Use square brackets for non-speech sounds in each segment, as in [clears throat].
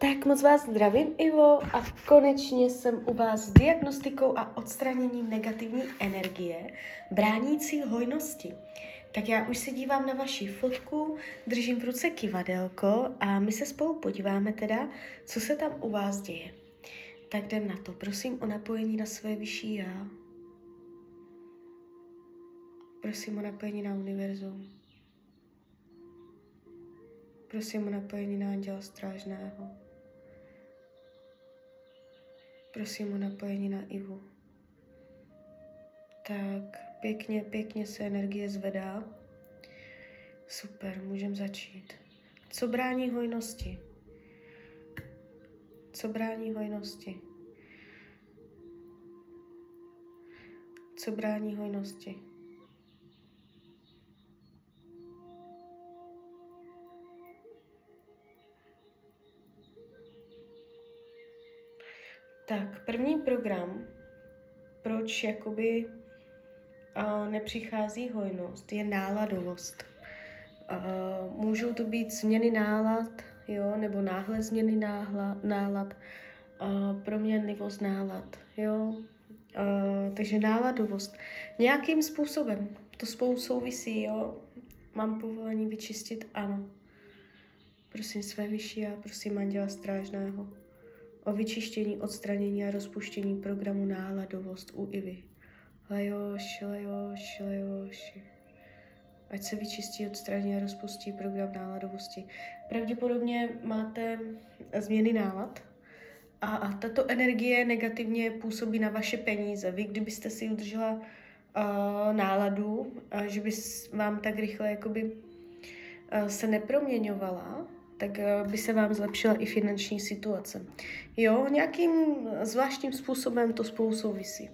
Tak moc vás zdravím, Ivo, a konečně jsem u vás s diagnostikou a odstraněním negativní energie, bránící hojnosti. Tak já už se dívám na vaši fotku, držím v ruce kivadelko a my se spolu podíváme teda, co se tam u vás děje. Tak jdem na to. Prosím o napojení na své vyšší já. Prosím o napojení na univerzum. Prosím o napojení na anděla strážného. Prosím o napojení na Ivu. Tak, pěkně, pěkně se energie zvedá. Super, můžeme začít. Co brání hojnosti? Co brání hojnosti? Co brání hojnosti? Tak, první program, proč jakoby uh, nepřichází hojnost, je náladovost. Uh, můžou to být změny nálad, jo, nebo náhle změny náhla, nálad, uh, proměnlivost nálad, jo. Uh, takže náladovost. Nějakým způsobem to spolu souvisí, jo. Mám povolení vyčistit? Ano. Prosím své vyšší a prosím anděla strážného o vyčištění, odstranění a rozpuštění programu náladovost u Ivy. Lajoš, lajoš, lajoš. Ať se vyčistí, odstraní a rozpustí program náladovosti. Pravděpodobně máte změny nálad a, a tato energie negativně působí na vaše peníze. Vy, kdybyste si udržela uh, náladu, uh, že by vám tak rychle jakoby uh, se neproměňovala, tak eh, by se vám zlepšila i finanční situace. Jo, nějakým zvláštním způsobem to spolu souvisí.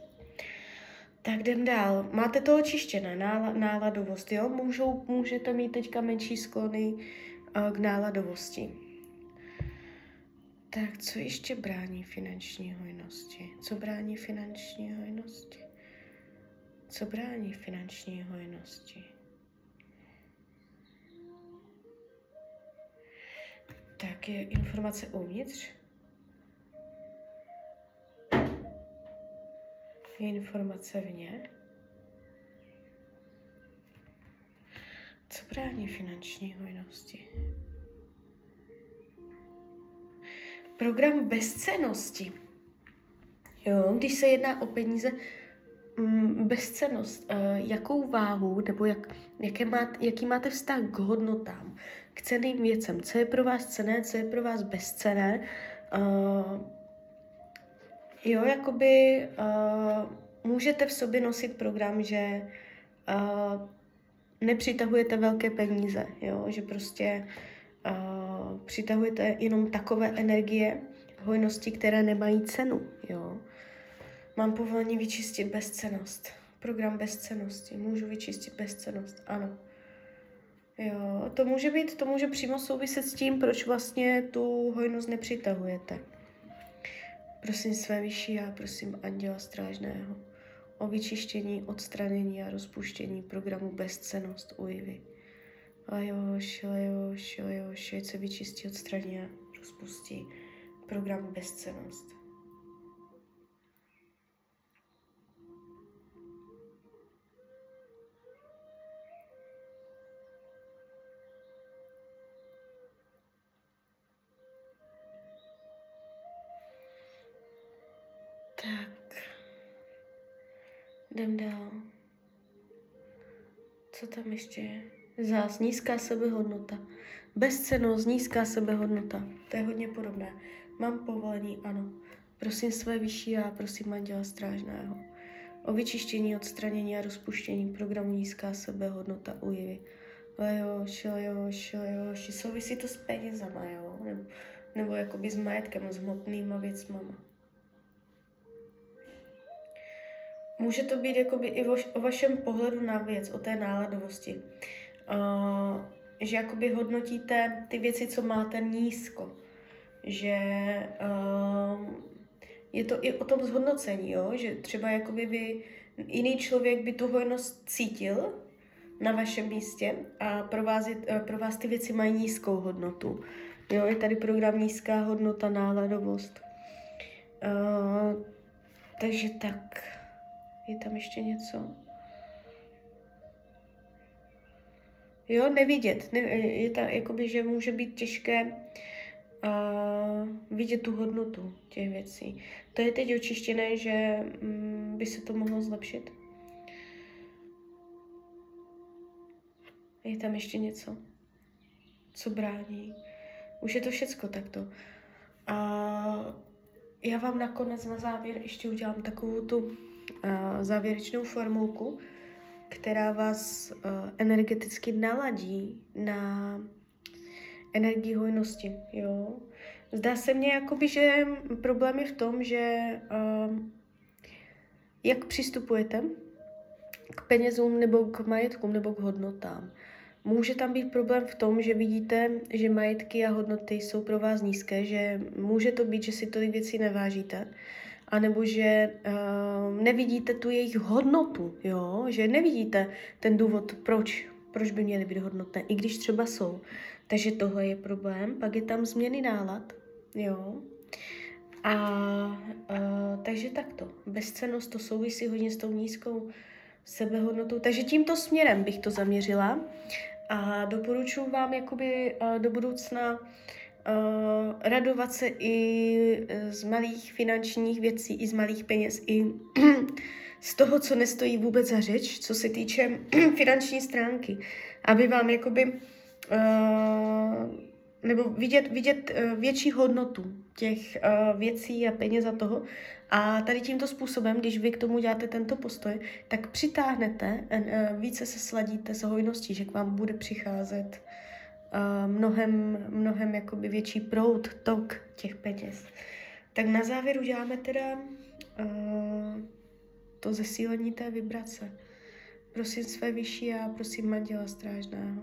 Tak jdem dál. Máte to očištěné, náladovost, jo? Můžou, můžete mít teďka menší sklony uh, k náladovosti. Tak co ještě brání finanční hojnosti? Co brání finanční hojnosti? Co brání finanční hojnosti? Tak je informace uvnitř. Je informace vně. Co brání finanční hojnosti? Program bezcenosti. Jo, když se jedná o peníze, mm, bezcenost, uh, jakou váhu nebo jak, jaké máte, jaký máte vztah k hodnotám, k ceným věcem, co je pro vás cené, co je pro vás bezcené. Uh, jo, jakoby uh, můžete v sobě nosit program, že uh, nepřitahujete velké peníze, jo, že prostě uh, přitahujete jenom takové energie, hojnosti, které nemají cenu, jo. Mám povolení vyčistit bezcenost. Program bezcenosti. Můžu vyčistit bezcenost, ano. Jo, to může být, to může přímo souviset s tím, proč vlastně tu hojnost nepřitahujete. Prosím své vyšší a prosím anděla strážného o vyčištění, odstranění a rozpuštění programu Bezcenost u Ivy. Lajoš, lajoš, ať se vyčistí, odstraní a rozpustí program Bezcenost. Tak. Jdem dál. Co tam ještě je? Zás nízká sebehodnota. Bezcenost, nízká sebehodnota. To je hodně podobné. Mám povolení, ano. Prosím své vyšší já, prosím manděla strážného. O vyčištění, odstranění a rozpuštění programu nízká sebehodnota u Jivy. Lejoš, lejoš, lejoš. Souvisí to s penězama, jo? Nebo, nebo jakoby s majetkem, s hmotnýma věcmama. Může to být jakoby i o, o vašem pohledu na věc, o té náladovosti. Uh, že jakoby hodnotíte ty věci, co máte nízko. Že uh, je to i o tom zhodnocení, jo? že třeba jakoby by jiný člověk by tu hojnost cítil na vašem místě a pro vás, je, pro vás ty věci mají nízkou hodnotu. Jo, je tady program nízká hodnota, náladovost. Uh, takže tak. Je tam ještě něco? Jo, nevidět. Ne, je to jakoby, že může být těžké uh, vidět tu hodnotu těch věcí. To je teď očištěné, že um, by se to mohlo zlepšit. Je tam ještě něco, co brání. Už je to všecko takto. A já vám nakonec na závěr ještě udělám takovou tu závěrečnou formulku, která vás uh, energeticky naladí na energii hojnosti, jo. Zdá se mně, jakoby, že problém je v tom, že uh, jak přistupujete k penězům nebo k majetkům nebo k hodnotám. Může tam být problém v tom, že vidíte, že majetky a hodnoty jsou pro vás nízké, že může to být, že si tolik věcí nevážíte, anebo že uh, nevidíte tu jejich hodnotu, jo? že nevidíte ten důvod, proč, proč by měly být hodnotné, i když třeba jsou. Takže tohle je problém. Pak je tam změny nálad, jo. A uh, takže takto. Bezcenost to souvisí hodně s tou nízkou sebehodnotou. Takže tímto směrem bych to zaměřila. A doporučuji vám jakoby uh, do budoucna uh, radovat se i z malých finančních věcí, i z malých peněz, i [clears throat] z toho, co nestojí vůbec za řeč, co se týče [clears throat] finanční stránky, aby vám jakoby uh, nebo vidět, vidět uh, větší hodnotu těch uh, věcí a peněz za toho. A tady tímto způsobem, když vy k tomu děláte tento postoj, tak přitáhnete, uh, více se sladíte s hojností, že k vám bude přicházet mnohem, mnohem jakoby větší proud, tok těch peněz. Tak na závěr uděláme teda uh, to zesílení té vibrace. Prosím své vyšší a prosím manděla strážného.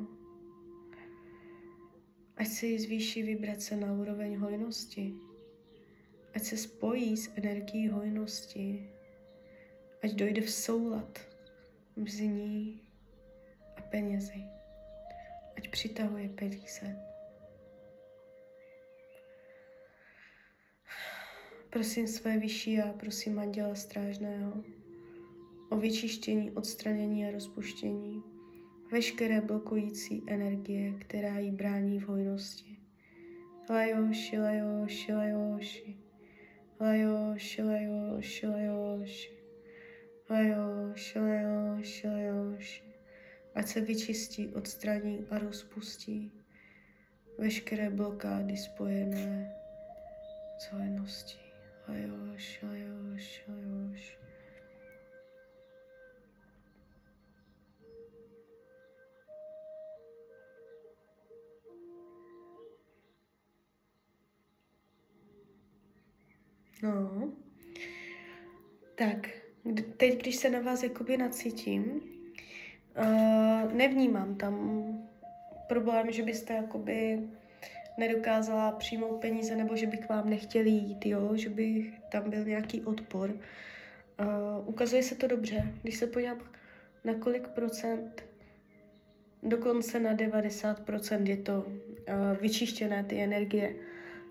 Ať se jí zvýší vibrace na úroveň hojnosti. Ať se spojí s energií hojnosti. Ať dojde v soulad mezi ní a penězi. Ať přitahuje peníze. Prosím své vyšší a prosím anděla strážného o vyčištění, odstranění a rozpuštění veškeré blokující energie, která jí brání v hojnosti. Lajoši, lajoši, lajoši. Lajoši, lajoši, lajoši. Lajoši, lajoši, lajoši. Ať se vyčistí, odstraní a rozpustí veškeré blokády spojené s hojností. Lajoši, lajoši, lajoši. No. Tak, teď, když se na vás jakoby nacítím, nevnímám tam problém, že byste jakoby nedokázala přijmout peníze, nebo že by k vám nechtěli jít, jo? že by tam byl nějaký odpor. Uh, ukazuje se to dobře, když se podívám na kolik procent, dokonce na 90% je to uh, vyčištěné ty energie,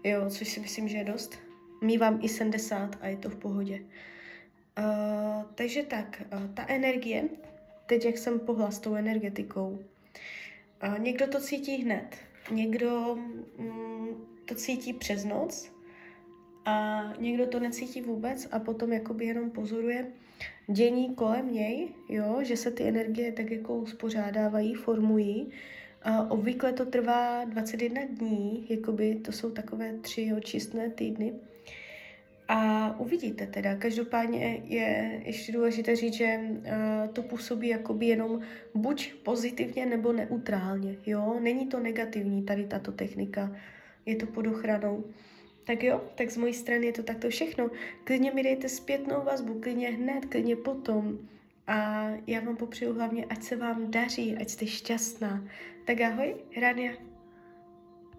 jo, což si myslím, že je dost mývám i 70 a je to v pohodě. Uh, takže tak, uh, ta energie, teď jak jsem pohla s tou energetikou, uh, někdo to cítí hned, někdo um, to cítí přes noc a někdo to necítí vůbec a potom jakoby jenom pozoruje dění kolem něj, jo, že se ty energie tak jako uspořádávají, formují. A obvykle to trvá 21 dní, jakoby to jsou takové tři očistné týdny. A uvidíte teda. Každopádně je ještě důležité říct, že uh, to působí jakoby jenom buď pozitivně nebo neutrálně. Jo? Není to negativní tady tato technika. Je to pod ochranou. Tak jo, tak z mojí strany je to takto všechno. Klidně mi dejte zpětnou vazbu, klidně hned, klidně potom. A já vám popřeju hlavně, ať se vám daří, ať jste šťastná. Tak ahoj, Rania.